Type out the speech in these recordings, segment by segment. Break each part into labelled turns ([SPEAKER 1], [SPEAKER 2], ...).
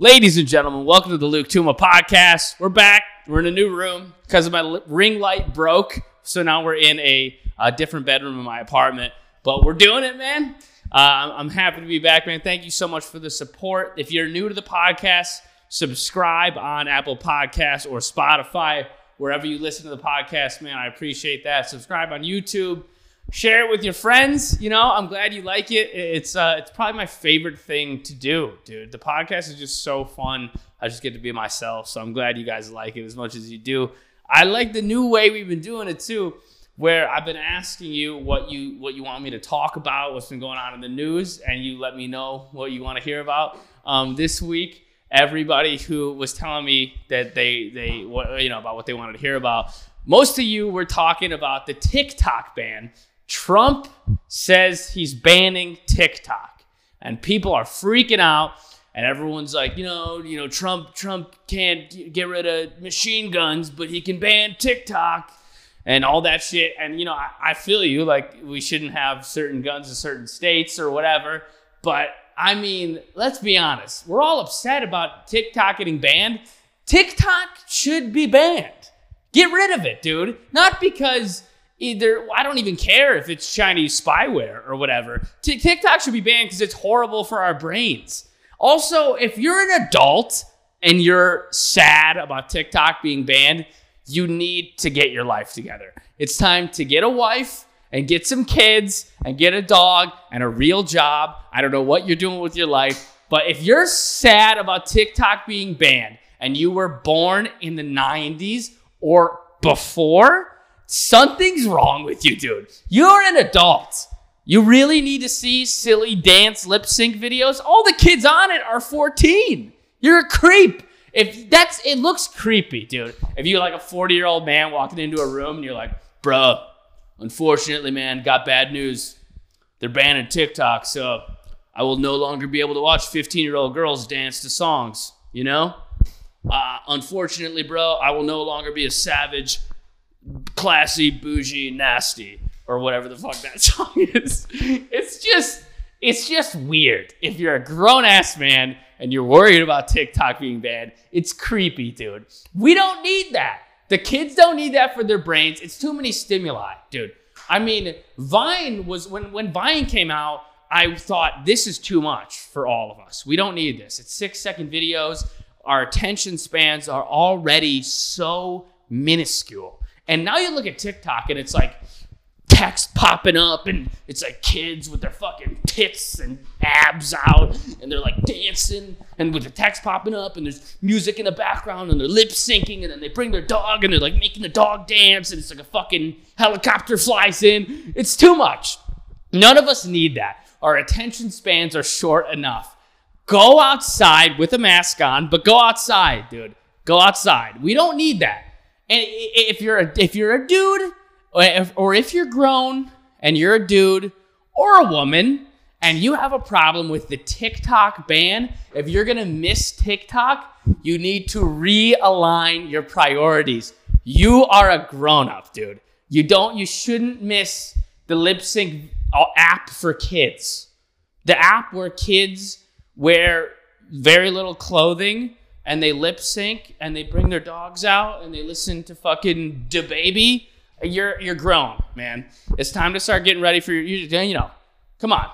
[SPEAKER 1] Ladies and gentlemen, welcome to the Luke Tuma podcast. We're back. We're in a new room because my ring light broke. So now we're in a, a different bedroom in my apartment. But we're doing it, man. Uh, I'm, I'm happy to be back, man. Thank you so much for the support. If you're new to the podcast, subscribe on Apple Podcasts or Spotify, wherever you listen to the podcast, man. I appreciate that. Subscribe on YouTube share it with your friends. You know, I'm glad you like it. It's uh, it's probably my favorite thing to do, dude. The podcast is just so fun. I just get to be myself, so I'm glad you guys like it as much as you do. I like the new way we've been doing it too, where I've been asking you what you what you want me to talk about, what's been going on in the news, and you let me know what you want to hear about. Um, this week, everybody who was telling me that they they what you know about what they wanted to hear about. Most of you were talking about the TikTok ban Trump says he's banning TikTok, and people are freaking out. And everyone's like, you know, you know, Trump, Trump can't get rid of machine guns, but he can ban TikTok and all that shit. And you know, I, I feel you. Like we shouldn't have certain guns in certain states or whatever. But I mean, let's be honest. We're all upset about TikTok getting banned. TikTok should be banned. Get rid of it, dude. Not because either I don't even care if it's Chinese spyware or whatever. TikTok should be banned because it's horrible for our brains. Also, if you're an adult and you're sad about TikTok being banned, you need to get your life together. It's time to get a wife and get some kids and get a dog and a real job. I don't know what you're doing with your life, but if you're sad about TikTok being banned and you were born in the 90s or before, Something's wrong with you, dude. You're an adult. You really need to see silly dance lip sync videos. All the kids on it are 14. You're a creep. If that's it looks creepy, dude. If you're like a 40 year old man walking into a room and you're like, bro, unfortunately, man, got bad news. They're banning TikTok, so I will no longer be able to watch 15 year old girls dance to songs, you know? Uh, unfortunately, bro, I will no longer be a savage classy, bougie, nasty, or whatever the fuck that song is. It's just it's just weird. If you're a grown ass man and you're worried about TikTok being banned, it's creepy, dude. We don't need that. The kids don't need that for their brains. It's too many stimuli, dude. I mean, Vine was when when Vine came out, I thought this is too much for all of us. We don't need this. It's 6 second videos. Our attention spans are already so minuscule. And now you look at TikTok and it's like text popping up and it's like kids with their fucking tits and abs out and they're like dancing and with the text popping up and there's music in the background and they're lip syncing and then they bring their dog and they're like making the dog dance and it's like a fucking helicopter flies in. It's too much. None of us need that. Our attention spans are short enough. Go outside with a mask on, but go outside, dude. Go outside. We don't need that. And if you're a, if you're a dude, or if, or if you're grown and you're a dude or a woman, and you have a problem with the TikTok ban, if you're gonna miss TikTok, you need to realign your priorities. You are a grown up, dude. You don't, you shouldn't miss the lip sync app for kids. The app where kids wear very little clothing and they lip sync and they bring their dogs out and they listen to fucking DaBaby, you're you're grown, man. It's time to start getting ready for your you know. Come on.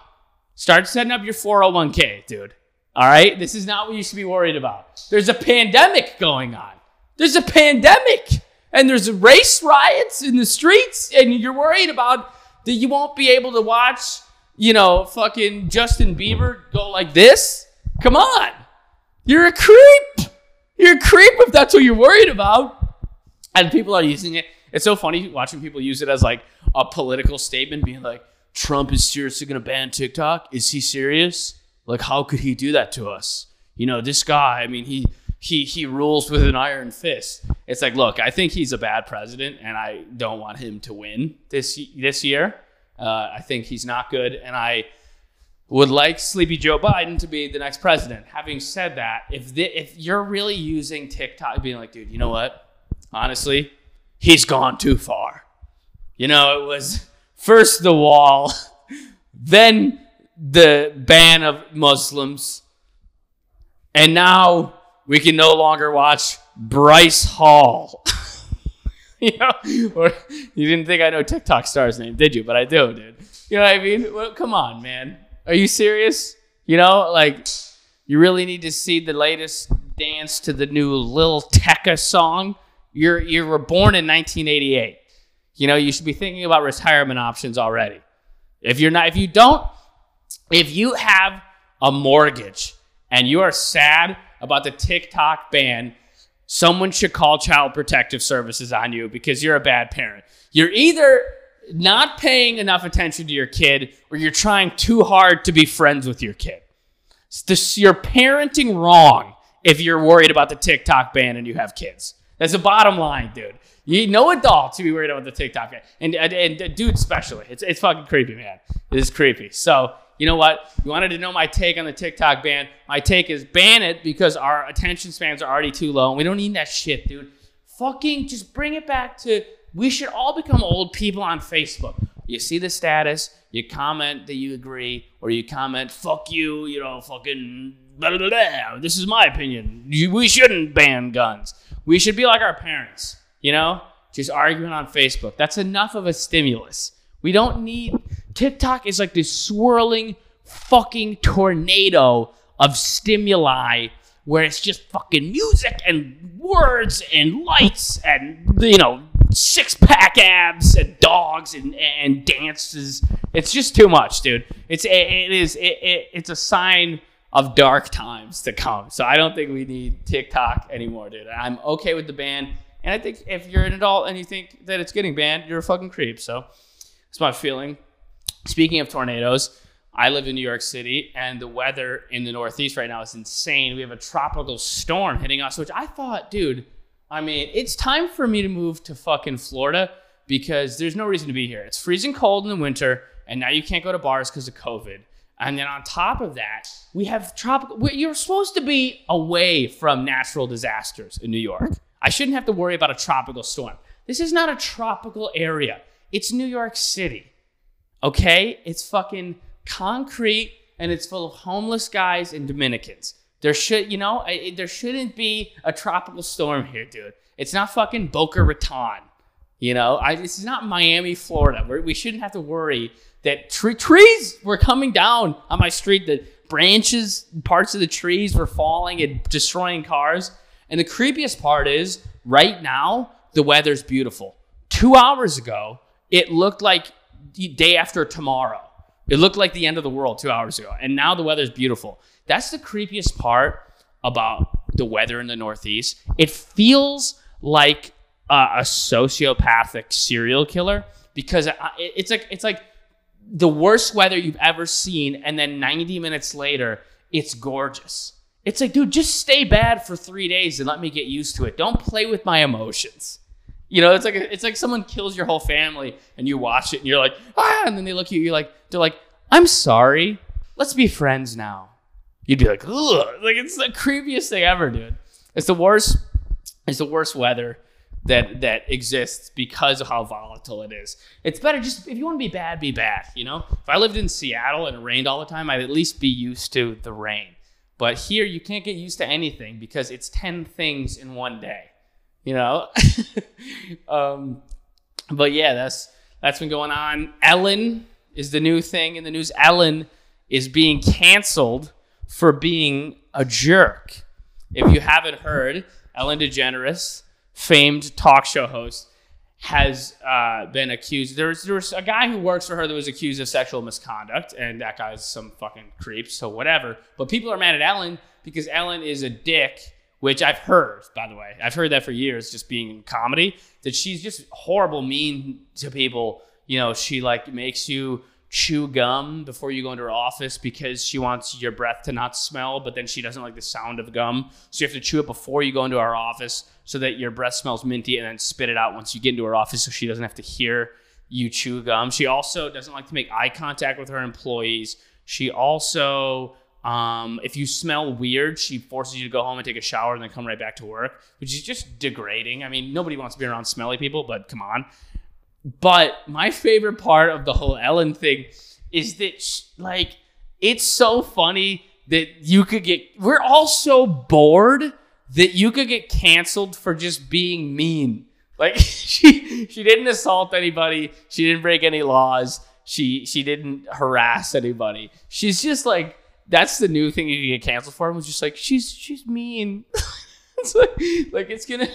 [SPEAKER 1] Start setting up your 401k, dude. All right? This is not what you should be worried about. There's a pandemic going on. There's a pandemic and there's race riots in the streets and you're worried about that you won't be able to watch, you know, fucking Justin Bieber go like this? Come on. You're a creep. You're a creep if that's what you're worried about. And people are using it. It's so funny watching people use it as like a political statement, being like, Trump is seriously going to ban TikTok. Is he serious? Like, how could he do that to us? You know, this guy, I mean, he he he rules with an iron fist. It's like, look, I think he's a bad president, and I don't want him to win this this year. Uh, I think he's not good, and I would like Sleepy Joe Biden to be the next president. Having said that, if the, if you're really using TikTok, being like, dude, you know what? Honestly, he's gone too far. You know, it was first the wall, then the ban of Muslims, And now we can no longer watch Bryce Hall. you know, or you didn't think I know TikTok star's name, did you? But I do, dude. You know what I mean? Well, come on, man. Are you serious? You know, like you really need to see the latest dance to the new Lil Tecca song. You're you were born in 1988. You know, you should be thinking about retirement options already. If you're not, if you don't, if you have a mortgage and you are sad about the TikTok ban, someone should call Child Protective Services on you because you're a bad parent. You're either not paying enough attention to your kid or you're trying too hard to be friends with your kid. This, you're parenting wrong if you're worried about the TikTok ban and you have kids. That's the bottom line, dude. You no adult to be worried about the TikTok ban, and, and, and uh, dude especially. It's it's fucking creepy, man. It is creepy. So you know what? You wanted to know my take on the TikTok ban. My take is ban it because our attention spans are already too low and we don't need that shit, dude. Fucking just bring it back to we should all become old people on Facebook. You see the status, you comment that you agree, or you comment, fuck you, you know, fucking blah, blah, blah. This is my opinion. We shouldn't ban guns. We should be like our parents, you know, just arguing on Facebook. That's enough of a stimulus. We don't need TikTok is like this swirling fucking tornado of stimuli where it's just fucking music and words and lights and you know six pack abs and dogs and and dances. It's just too much, dude. It's it, it is it, it, it's a sign of dark times to come. So I don't think we need TikTok anymore, dude. I'm okay with the ban. And I think if you're an adult and you think that it's getting banned, you're a fucking creep. So that's my feeling. Speaking of tornadoes, I live in New York City, and the weather in the Northeast right now is insane. We have a tropical storm hitting us, which I thought, dude, I mean, it's time for me to move to fucking Florida because there's no reason to be here. It's freezing cold in the winter, and now you can't go to bars because of COVID. And then on top of that, we have tropical. You're supposed to be away from natural disasters in New York. I shouldn't have to worry about a tropical storm. This is not a tropical area. It's New York City. Okay? It's fucking concrete and it's full of homeless guys and Dominicans. There should, you know, I, there shouldn't be a tropical storm here, dude. It's not fucking Boca Raton. You know, I, this is not Miami, Florida. Where we shouldn't have to worry that tre- trees were coming down on my street. The branches, parts of the trees were falling and destroying cars. And the creepiest part is right now, the weather's beautiful. Two hours ago, it looked like the day after tomorrow. It looked like the end of the world two hours ago. And now the weather's beautiful. That's the creepiest part about the weather in the Northeast. It feels like a sociopathic serial killer because it's like it's like the worst weather you've ever seen, and then 90 minutes later, it's gorgeous. It's like, dude, just stay bad for three days and let me get used to it. Don't play with my emotions. You know, it's like it's like someone kills your whole family and you watch it and you're like, ah, and then they look at you, you're like, they're like, I'm sorry. Let's be friends now. You'd be like, ugh. Like it's the creepiest thing ever, dude. It's the worst. It's the worst weather that that exists because of how volatile it is. It's better just if you want to be bad, be bad. You know, if I lived in Seattle and it rained all the time, I'd at least be used to the rain. But here, you can't get used to anything because it's ten things in one day you know. um, but yeah, that's that's been going on. Ellen is the new thing in the news. Ellen is being canceled for being a jerk. If you haven't heard, Ellen DeGeneres, famed talk show host, has uh, been accused. There was, there was a guy who works for her that was accused of sexual misconduct, and that guy's some fucking creep, so whatever. But people are mad at Ellen because Ellen is a dick which I've heard, by the way. I've heard that for years, just being in comedy, that she's just horrible, mean to people. You know, she like makes you chew gum before you go into her office because she wants your breath to not smell, but then she doesn't like the sound of gum. So you have to chew it before you go into our office so that your breath smells minty and then spit it out once you get into her office so she doesn't have to hear you chew gum. She also doesn't like to make eye contact with her employees. She also um, if you smell weird, she forces you to go home and take a shower and then come right back to work, which is just degrading. I mean, nobody wants to be around smelly people, but come on. But my favorite part of the whole Ellen thing is that, she, like, it's so funny that you could get. We're all so bored that you could get canceled for just being mean. Like she she didn't assault anybody. She didn't break any laws. She she didn't harass anybody. She's just like that's the new thing you get canceled for. was just like she's she's mean. it's like, like it's gonna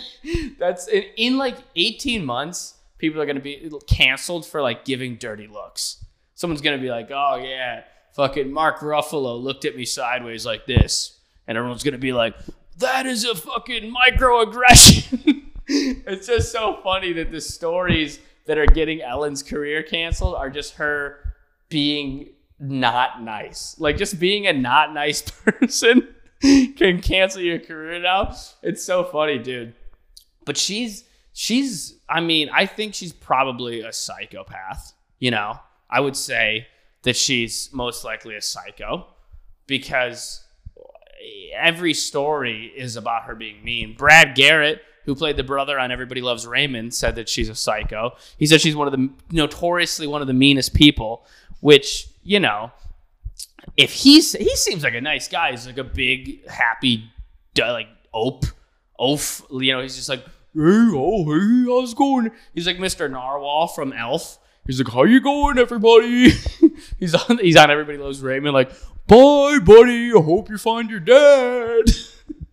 [SPEAKER 1] that's in, in like 18 months people are gonna be canceled for like giving dirty looks. Someone's gonna be like, oh yeah, fucking Mark Ruffalo looked at me sideways like this, and everyone's gonna be like, that is a fucking microaggression. it's just so funny that the stories that are getting Ellen's career canceled are just her being not nice. Like just being a not nice person can cancel your career now. It's so funny, dude. But she's she's I mean, I think she's probably a psychopath, you know. I would say that she's most likely a psycho because every story is about her being mean. Brad Garrett who played the brother on Everybody Loves Raymond, said that she's a psycho. He said she's one of the notoriously one of the meanest people, which, you know, if he's he seems like a nice guy. He's like a big, happy, like ope, oaf. You know, he's just like, hey, oh, hey, how's it going? He's like Mr. Narwhal from Elf. He's like, how you going, everybody? he's on he's on Everybody Loves Raymond. Like, bye, buddy. I hope you find your dad.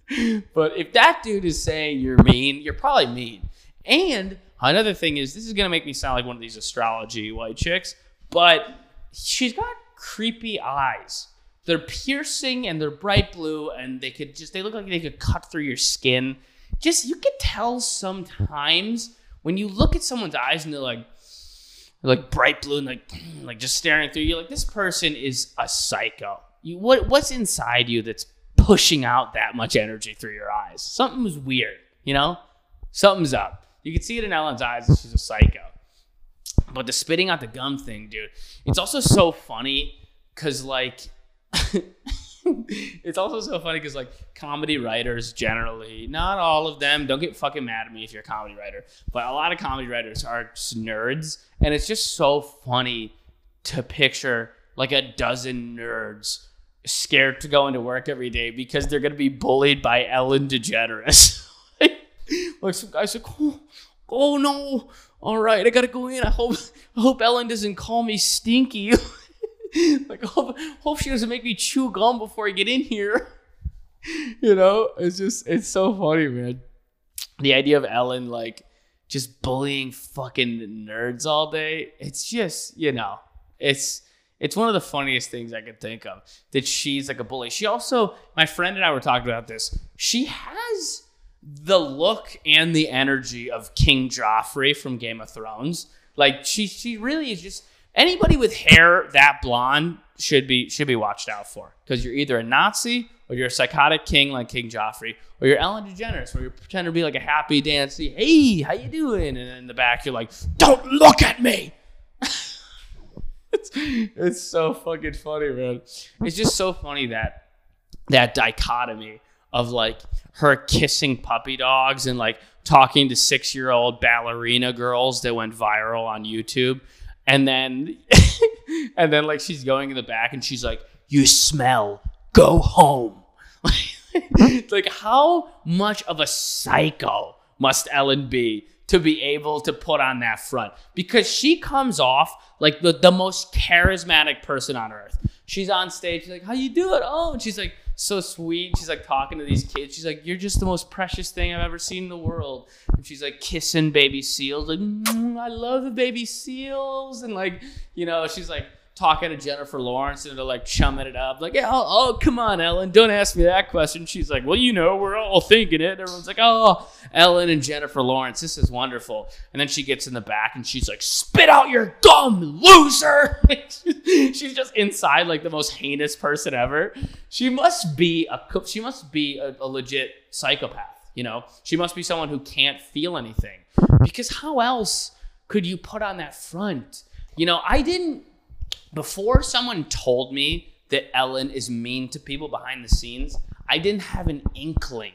[SPEAKER 1] but if that dude is saying you're mean, you're probably mean. And another thing is, this is gonna make me sound like one of these astrology white chicks, but she's got creepy eyes. They're piercing and they're bright blue, and they could just they look like they could cut through your skin. Just you could tell sometimes when you look at someone's eyes and they're like like bright blue and like like just staring through you, like this person is a psycho. You what what's inside you that's pushing out that much energy through your eyes. Something's weird, you know? Something's up. You can see it in Ellen's eyes she's a psycho. But the spitting out the gum thing, dude, it's also so funny because, like, it's also so funny because, like, comedy writers generally, not all of them, don't get fucking mad at me if you're a comedy writer, but a lot of comedy writers are nerds. And it's just so funny to picture like a dozen nerds scared to go into work every day because they're to be bullied by Ellen DeGeneres. like some guys like, oh, oh no, all right, I gotta go in. I hope I hope Ellen doesn't call me stinky. like hope hope she doesn't make me chew gum before I get in here. you know, it's just it's so funny, man. The idea of Ellen like just bullying fucking nerds all day. It's just you know, it's it's one of the funniest things I could think of that she's like a bully. She also, my friend and I were talking about this. She has the look and the energy of King Joffrey from Game of Thrones. Like she, she really is just anybody with hair that blonde should be should be watched out for because you're either a Nazi or you're a psychotic king like King Joffrey, or you're Ellen DeGeneres, where you pretend to be like a happy dancy, hey, how you doing? And in the back you're like, don't look at me it's, it's so fucking funny, man. It's just so funny that that dichotomy of like her kissing puppy dogs and like talking to six year old ballerina girls that went viral on YouTube. And then, and then like she's going in the back and she's like, You smell, go home. like, how much of a psycho must Ellen be to be able to put on that front because she comes off like the, the most charismatic person on earth. She's on stage, she's like, How you doing? Oh, and she's like so sweet. She's like talking to these kids. She's like, You're just the most precious thing I've ever seen in the world. And she's like kissing baby seals, like, mm, I love the baby seals. And like, you know, she's like talking to Jennifer Lawrence and they're like chumming it up. Like, oh, oh, come on, Ellen, don't ask me that question. She's like, well, you know, we're all thinking it. everyone's like, oh, Ellen and Jennifer Lawrence, this is wonderful. And then she gets in the back and she's like, spit out your gum, loser. she's just inside like the most heinous person ever. She must be a she must be a, a legit psychopath. You know, she must be someone who can't feel anything because how else could you put on that front? You know, I didn't before someone told me that Ellen is mean to people behind the scenes, I didn't have an inkling.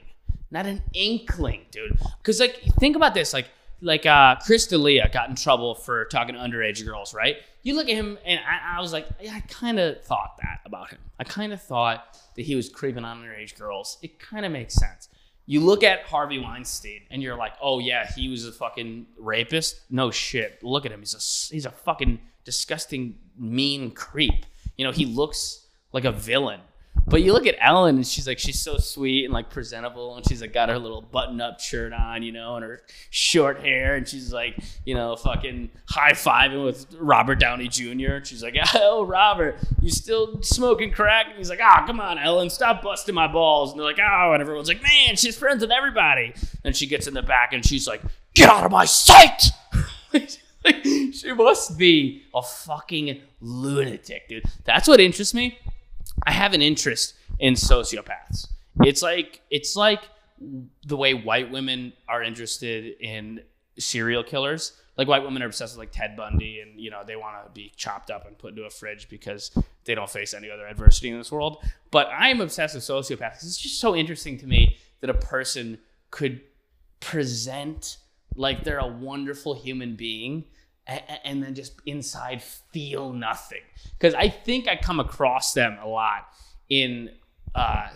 [SPEAKER 1] Not an inkling, dude. Because, like, think about this. Like, like uh, Chris D'Elia got in trouble for talking to underage girls, right? You look at him, and I, I was like, I kind of thought that about him. I kind of thought that he was creeping on underage girls. It kind of makes sense. You look at Harvey Weinstein, and you're like, oh yeah, he was a fucking rapist. No shit. Look at him. He's a he's a fucking disgusting, mean creep. You know, he looks like a villain. But you look at Ellen and she's like, she's so sweet and like presentable, and she's like got her little button-up shirt on, you know, and her short hair, and she's like, you know, fucking high fiving with Robert Downey Jr. And she's like, oh, Robert, you still smoking crack? And he's like, oh, come on, Ellen, stop busting my balls. And they're like, oh, and everyone's like, man, she's friends with everybody. And she gets in the back and she's like, get out of my sight. she must be a fucking lunatic, dude. That's what interests me I have an interest in sociopaths. It's like it's like the way white women are interested in serial killers. Like white women are obsessed with like Ted Bundy, and you know they want to be chopped up and put into a fridge because they don't face any other adversity in this world. But I am obsessed with sociopaths. It's just so interesting to me that a person could present like they're a wonderful human being and then just inside feel nothing. Because I think I come across them a lot in uh,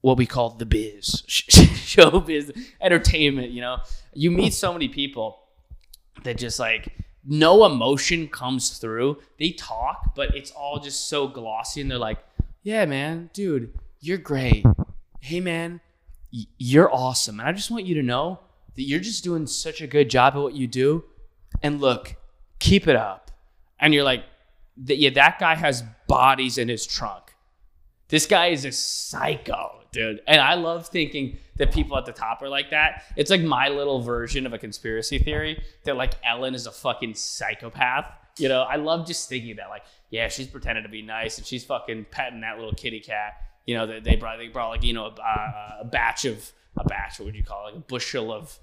[SPEAKER 1] what we call the biz, showbiz, entertainment. You know, you meet so many people that just like no emotion comes through. They talk, but it's all just so glossy, and they're like, "Yeah, man, dude, you're great. Hey, man, you're awesome, and I just want you to know." That you're just doing such a good job at what you do and look, keep it up. And you're like, yeah, that guy has bodies in his trunk. This guy is a psycho, dude. And I love thinking that people at the top are like that. It's like my little version of a conspiracy theory that like Ellen is a fucking psychopath. You know, I love just thinking that, like, yeah, she's pretending to be nice and she's fucking petting that little kitty cat. You know, they, they brought they brought like you know a, a batch of a batch. What would you call it? Like a bushel of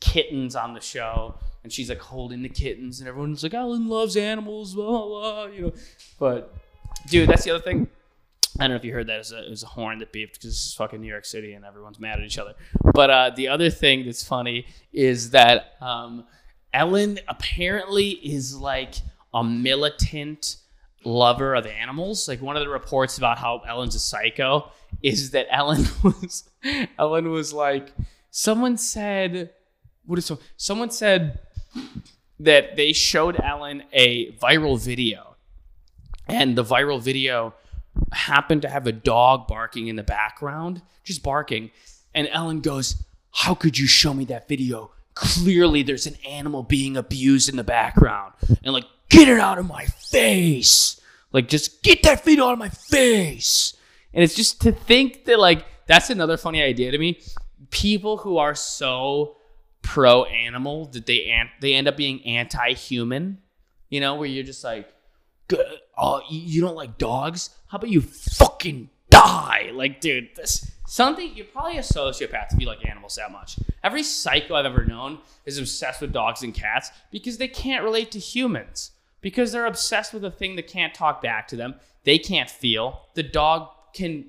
[SPEAKER 1] kittens on the show, and she's like holding the kittens, and everyone's like, Ellen loves animals, blah, blah, blah, you know. But dude, that's the other thing. I don't know if you heard that. It was a, it was a horn that beeped because this is fucking New York City and everyone's mad at each other. But uh, the other thing that's funny is that um, Ellen apparently is like a militant lover of animals. Like one of the reports about how Ellen's a psycho is that Ellen was Ellen was like someone said what is so someone said that they showed Ellen a viral video, and the viral video happened to have a dog barking in the background, just barking. And Ellen goes, How could you show me that video? Clearly, there's an animal being abused in the background. And like, get it out of my face. Like, just get that video out of my face. And it's just to think that, like, that's another funny idea to me. People who are so pro animal that they they end up being anti human. You know, where you're just like, oh, you don't like dogs? How about you fucking die? Like, dude, this something you're probably a sociopath if you like animals that much. Every psycho I've ever known is obsessed with dogs and cats because they can't relate to humans. Because they're obsessed with a thing that can't talk back to them. They can't feel. The dog can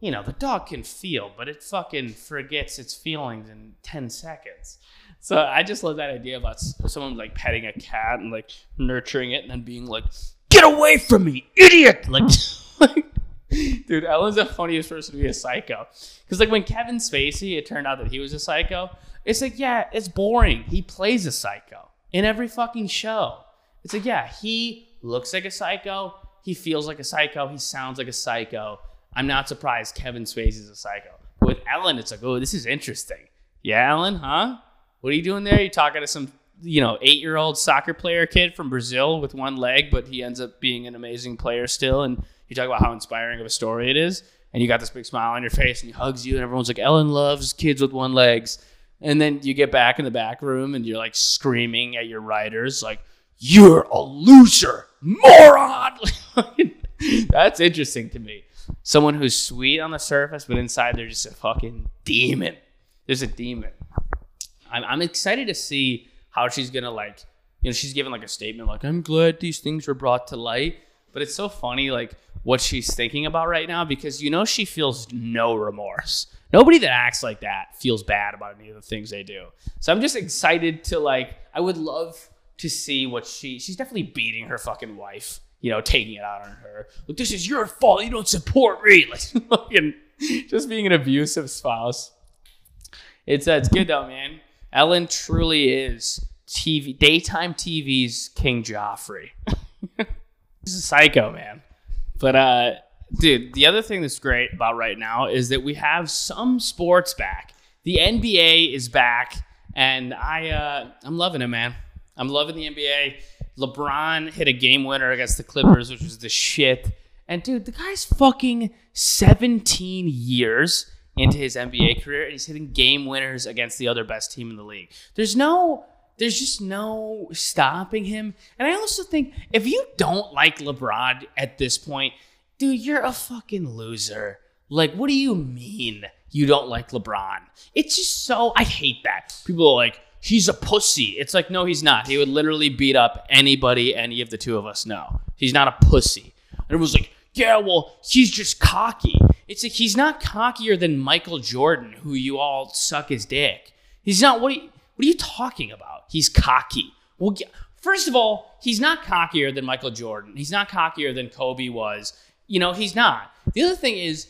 [SPEAKER 1] you know, the dog can feel, but it fucking forgets its feelings in 10 seconds. So I just love that idea about someone like petting a cat and like nurturing it and then being like, "Get away from me, idiot!" Like, like dude, Ellen's the funniest person to be a psycho. Because like when Kevin Spacey, it turned out that he was a psycho. It's like, yeah, it's boring. He plays a psycho in every fucking show. It's like, yeah, he looks like a psycho. He feels like a psycho. He sounds like a psycho. I'm not surprised Kevin Spacey's a psycho. With Ellen, it's like, oh, this is interesting. Yeah, Ellen, huh? What are you doing there? You talking to some, you know, eight year old soccer player kid from Brazil with one leg, but he ends up being an amazing player still. And you talk about how inspiring of a story it is. And you got this big smile on your face and he hugs you, and everyone's like, Ellen loves kids with one legs. And then you get back in the back room and you're like screaming at your writers, like, you're a loser, moron. That's interesting to me. Someone who's sweet on the surface, but inside they're just a fucking demon. There's a demon. I'm, I'm excited to see how she's gonna like you know she's given like a statement like i'm glad these things were brought to light but it's so funny like what she's thinking about right now because you know she feels no remorse Nobody that acts like that feels bad about any of the things they do. So I'm just excited to like. I would love to see what she. She's definitely beating her fucking wife. You know, taking it out on her. Like this is your fault. You don't support me. Like just being an abusive spouse. It's uh, it's good though, man. Ellen truly is TV daytime TV's King Joffrey. He's a psycho, man. But uh dude, the other thing that's great about right now is that we have some sports back. The NBA is back, and I uh I'm loving it, man. I'm loving the NBA. LeBron hit a game winner against the Clippers, which was the shit. And dude, the guy's fucking 17 years into his NBA career, and he's hitting game winners against the other best team in the league. There's no, there's just no stopping him. And I also think if you don't like LeBron at this point, dude, you're a fucking loser. Like, what do you mean you don't like LeBron? It's just so, I hate that. People are like, he's a pussy. It's like, no, he's not. He would literally beat up anybody any of the two of us know. He's not a pussy. And it was like, yeah, well, he's just cocky. It's like he's not cockier than Michael Jordan, who you all suck his dick. He's not. What are you, what are you talking about? He's cocky. Well, first of all, he's not cockier than Michael Jordan. He's not cockier than Kobe was. You know, he's not. The other thing is,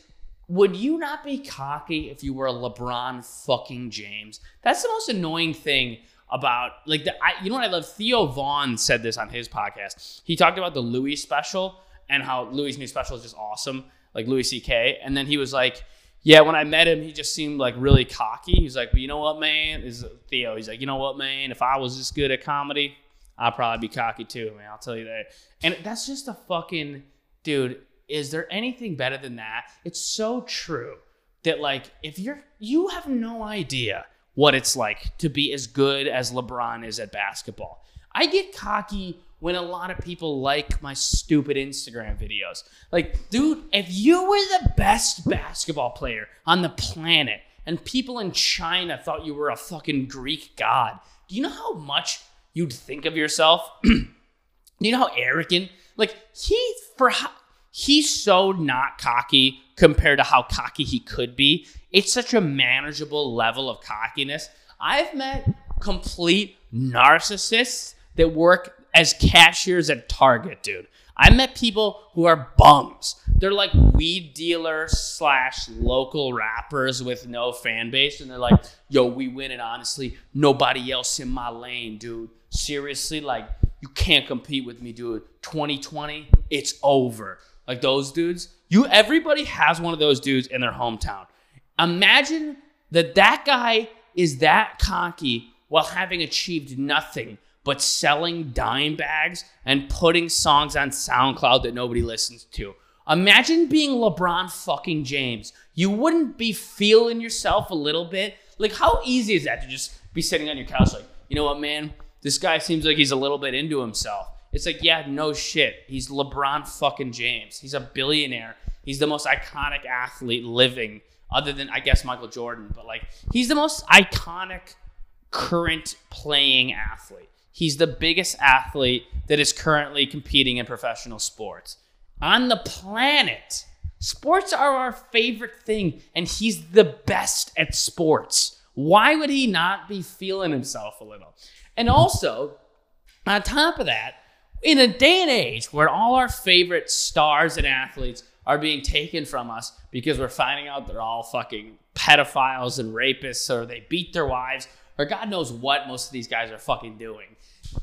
[SPEAKER 1] would you not be cocky if you were a LeBron fucking James? That's the most annoying thing about like the I, you know what I love. Theo Von said this on his podcast. He talked about the Louis special and how Louis' new special is just awesome, like Louis C.K. And then he was like, yeah, when I met him, he just seemed like really cocky. He's like, but you know what, man? Is Theo? He's like, you know what, man? If I was this good at comedy, I'd probably be cocky too, man. I'll tell you that. And that's just a fucking dude. Is there anything better than that? It's so true that like if you're you have no idea what it's like to be as good as LeBron is at basketball. I get cocky when a lot of people like my stupid Instagram videos. Like, dude, if you were the best basketball player on the planet and people in China thought you were a fucking Greek god, do you know how much you'd think of yourself? do you know how arrogant? Like, he, for how, he's so not cocky compared to how cocky he could be. It's such a manageable level of cockiness. I've met complete narcissists that work as cashiers at Target, dude. I met people who are bums. They're like weed dealers slash local rappers with no fan base, and they're like, "Yo, we win it honestly. Nobody else in my lane, dude. Seriously, like you can't compete with me, dude. 2020, it's over." Like those dudes. You, everybody has one of those dudes in their hometown. Imagine that that guy is that cocky while having achieved nothing but selling dime bags and putting songs on SoundCloud that nobody listens to. Imagine being LeBron fucking James. You wouldn't be feeling yourself a little bit? Like, how easy is that to just be sitting on your couch, like, you know what, man? This guy seems like he's a little bit into himself. It's like, yeah, no shit. He's LeBron fucking James. He's a billionaire. He's the most iconic athlete living, other than, I guess, Michael Jordan. But, like, he's the most iconic current playing athlete. He's the biggest athlete that is currently competing in professional sports on the planet. Sports are our favorite thing, and he's the best at sports. Why would he not be feeling himself a little? And also, on top of that, in a day and age where all our favorite stars and athletes are being taken from us because we're finding out they're all fucking pedophiles and rapists or they beat their wives or God knows what most of these guys are fucking doing.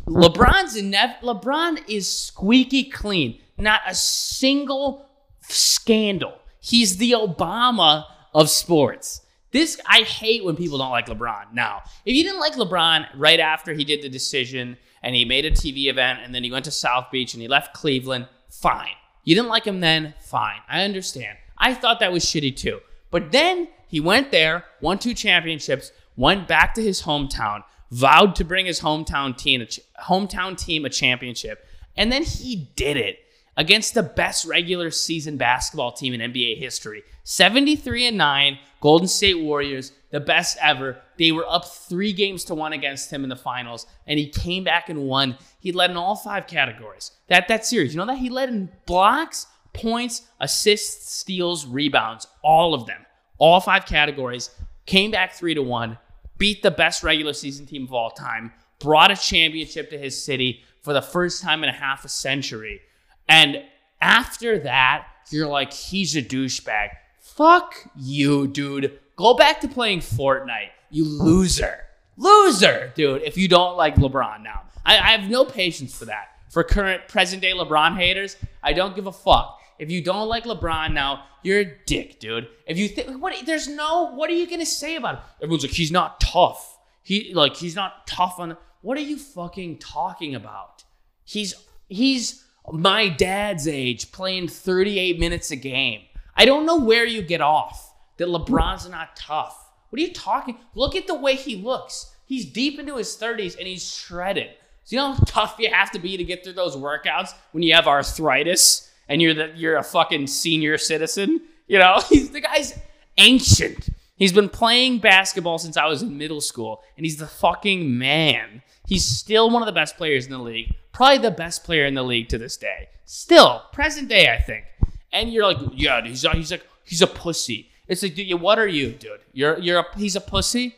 [SPEAKER 1] LeBron's LeBron is squeaky clean. Not a single scandal. He's the Obama of sports. This I hate when people don't like LeBron. Now, if you didn't like LeBron right after he did the decision and he made a TV event and then he went to South Beach and he left Cleveland, fine. You didn't like him then, fine. I understand. I thought that was shitty too. But then he went there, won two championships, went back to his hometown, vowed to bring his hometown team a hometown team a championship, and then he did it against the best regular season basketball team in NBA history. 73 and 9, Golden State Warriors, the best ever. They were up 3 games to 1 against him in the finals and he came back and won. He led in all five categories. That that series, you know that he led in blocks, points, assists, steals, rebounds, all of them. all five categories, came back three to one, beat the best regular season team of all time, brought a championship to his city for the first time in a half a century. And after that, you're like, he's a douchebag. Fuck you, dude. Go back to playing Fortnite, you loser. Loser, dude, if you don't like LeBron now. I, I have no patience for that. For current present day LeBron haters, I don't give a fuck. If you don't like LeBron now, you're a dick, dude. If you think what there's no what are you gonna say about him? Everyone's like, he's not tough. He like he's not tough on what are you fucking talking about? He's he's my dad's age playing 38 minutes a game. I don't know where you get off that LeBron's not tough. What are you talking? Look at the way he looks. He's deep into his 30s and he's shredded. So you know how tough you have to be to get through those workouts when you have arthritis and you're the you're a fucking senior citizen. You know, he's the guy's ancient. He's been playing basketball since I was in middle school, and he's the fucking man. He's still one of the best players in the league, probably the best player in the league to this day. Still, present day, I think. And you're like, yeah, he's he's like he's a pussy. It's like, dude, what are you, dude? You're you're a he's a pussy.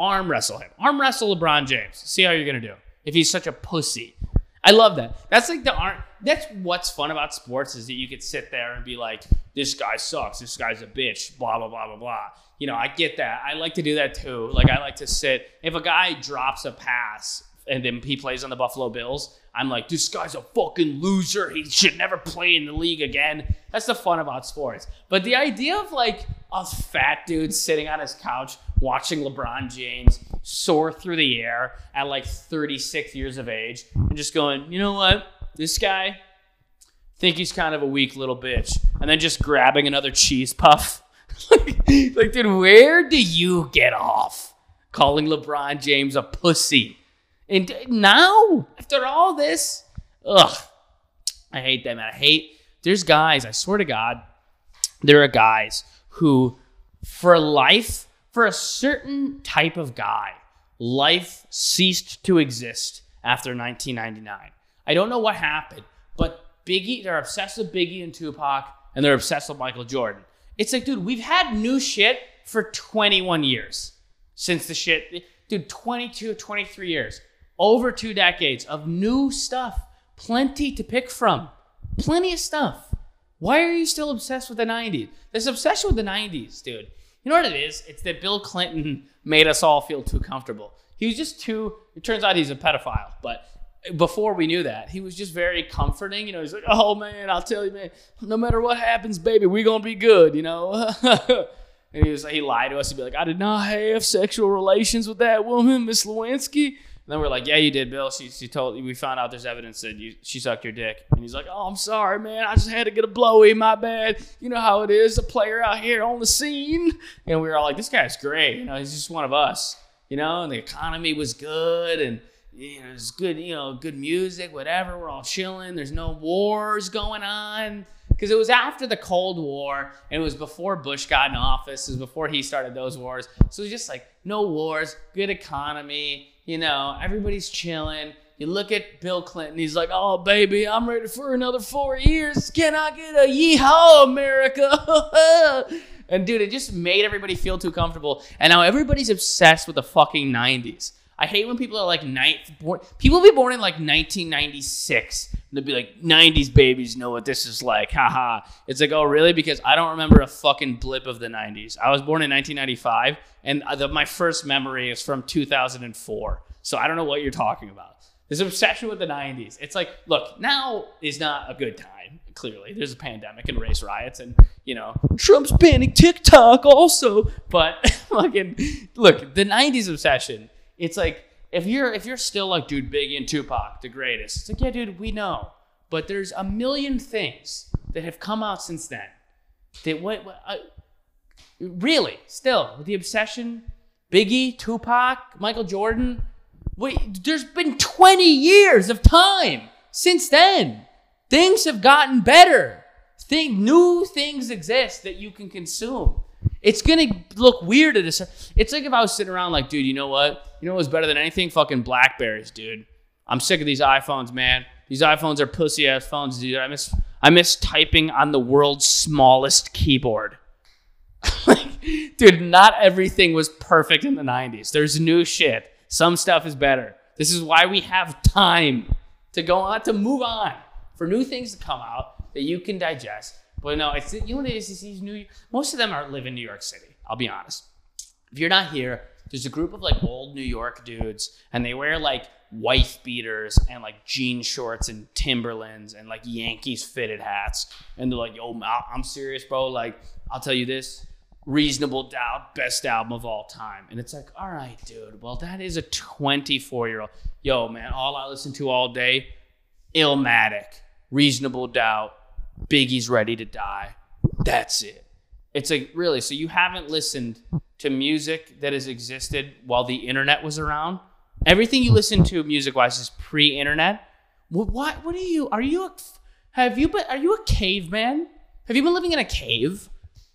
[SPEAKER 1] Arm wrestle him. Arm wrestle LeBron James. See how you're gonna do if he's such a pussy. I love that. That's like the art. That's what's fun about sports is that you could sit there and be like, this guy sucks. This guy's a bitch. Blah blah blah blah blah. You know, I get that. I like to do that too. Like I like to sit. If a guy drops a pass and then he plays on the Buffalo Bills, I'm like, this guy's a fucking loser. He should never play in the league again. That's the fun about sports. But the idea of like a fat dude sitting on his couch watching LeBron James soar through the air at like 36 years of age and just going, you know what? This guy, think he's kind of a weak little bitch. And then just grabbing another cheese puff. like, dude, where do you get off calling LeBron James a pussy? And now, after all this, ugh, I hate that, man. I hate, there's guys, I swear to God, there are guys who, for life, for a certain type of guy, life ceased to exist after 1999. I don't know what happened, but Biggie, they're obsessed with Biggie and Tupac, and they're obsessed with Michael Jordan. It's like, dude, we've had new shit for 21 years since the shit, dude, 22, 23 years, over two decades of new stuff, plenty to pick from, plenty of stuff. Why are you still obsessed with the 90s? This obsession with the 90s, dude. You know what it is? It's that Bill Clinton made us all feel too comfortable. He was just too, it turns out he's a pedophile, but before we knew that, he was just very comforting. You know, he's like, oh man, I'll tell you, man, no matter what happens, baby, we're going to be good, you know? and he was he lied to us. He'd be like, I did not have sexual relations with that woman, Miss Lewinsky. Then we're like, yeah, you did, Bill. She, she told we found out there's evidence that you she sucked your dick. And he's like, oh, I'm sorry, man. I just had to get a blowy. My bad. You know how it is, a player out here on the scene. And we were all like, this guy's great. You know, he's just one of us. You know, and the economy was good, and you know, it's good. You know, good music, whatever. We're all chilling. There's no wars going on because it was after the Cold War and it was before Bush got in office. It was before he started those wars. So it was just like no wars, good economy you know, everybody's chilling. You look at Bill Clinton, he's like, oh, baby, I'm ready for another four years. Can I get a yeehaw, America? and dude, it just made everybody feel too comfortable. And now everybody's obsessed with the fucking 90s. I hate when people are like ninth born. People be born in like 1996. They'll be like, 90s babies know what this is like. Haha. It's like, oh, really? Because I don't remember a fucking blip of the 90s. I was born in 1995, and the, my first memory is from 2004. So I don't know what you're talking about. This obsession with the 90s. It's like, look, now is not a good time. Clearly, there's a pandemic and race riots, and you know, Trump's banning TikTok also. But fucking, look, the 90s obsession it's like if you're if you're still like, dude, Biggie and Tupac, the greatest. It's like, yeah, dude, we know, but there's a million things that have come out since then. That what, what uh, really still with the obsession, Biggie, Tupac, Michael Jordan. Wait, there's been 20 years of time since then. Things have gotten better. Think new things exist that you can consume. It's gonna look weird at a. It's like if I was sitting around like, dude, you know what? You know what's better than anything? Fucking Blackberries, dude. I'm sick of these iPhones, man. These iPhones are pussy ass phones, dude. I miss I miss typing on the world's smallest keyboard. like, dude, not everything was perfect in the 90s. There's new shit. Some stuff is better. This is why we have time to go on, to move on, for new things to come out that you can digest. But no, it's you know. It's these new. Most of them are live in New York City. I'll be honest. If you're not here, there's a group of like old New York dudes, and they wear like wife beaters and like jean shorts and Timberlands and like Yankees fitted hats, and they're like, "Yo, I'm serious, bro. Like, I'll tell you this." Reasonable Doubt, best album of all time. And it's like, all right, dude, well, that is a 24 year old. Yo, man, all I listen to all day, Illmatic, Reasonable Doubt, Biggie's Ready to Die. That's it. It's like, really, so you haven't listened to music that has existed while the internet was around? Everything you listen to music wise is pre internet. What, what, what are you? Are you a, have you been, are you a caveman? Have you been living in a cave?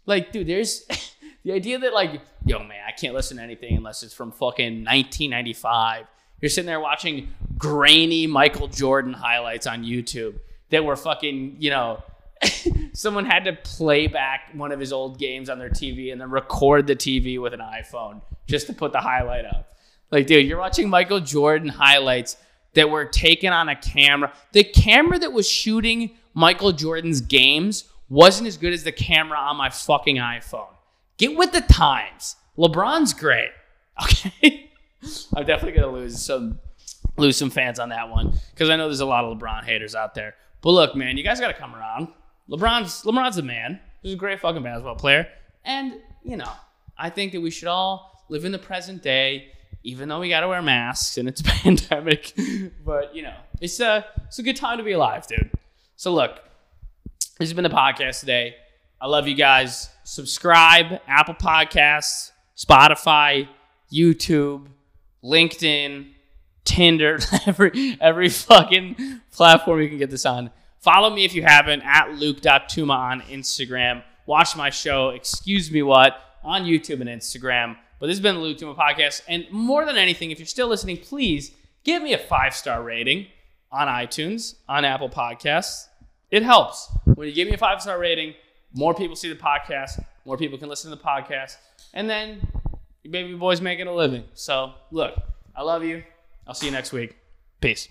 [SPEAKER 1] Like, dude, there's the idea that like, yo, man, I can't listen to anything unless it's from fucking 1995. You're sitting there watching grainy Michael Jordan highlights on YouTube that were fucking, you know, someone had to play back one of his old games on their TV and then record the TV with an iPhone just to put the highlight up. Like, dude, you're watching Michael Jordan highlights that were taken on a camera. The camera that was shooting Michael Jordan's games wasn't as good as the camera on my fucking iPhone. Get with the times. LeBron's great. Okay. I'm definitely gonna lose some lose some fans on that one because I know there's a lot of LeBron haters out there. But look, man, you guys got to come around. LeBron's LeBron's a man. He's a great fucking basketball player, and you know, I think that we should all live in the present day, even though we got to wear masks and it's a pandemic. but you know, it's a it's a good time to be alive, dude. So look, this has been the podcast today. I love you guys. Subscribe, Apple Podcasts, Spotify, YouTube, LinkedIn, Tinder, every every fucking platform you can get this on. Follow me if you haven't at luke.tuma on Instagram. Watch my show, Excuse Me What, on YouTube and Instagram. But this has been the Luke Tuma podcast. And more than anything, if you're still listening, please give me a five star rating on iTunes, on Apple Podcasts. It helps. When you give me a five star rating, more people see the podcast, more people can listen to the podcast, and then your baby boy's making a living. So, look, I love you. I'll see you next week. Peace.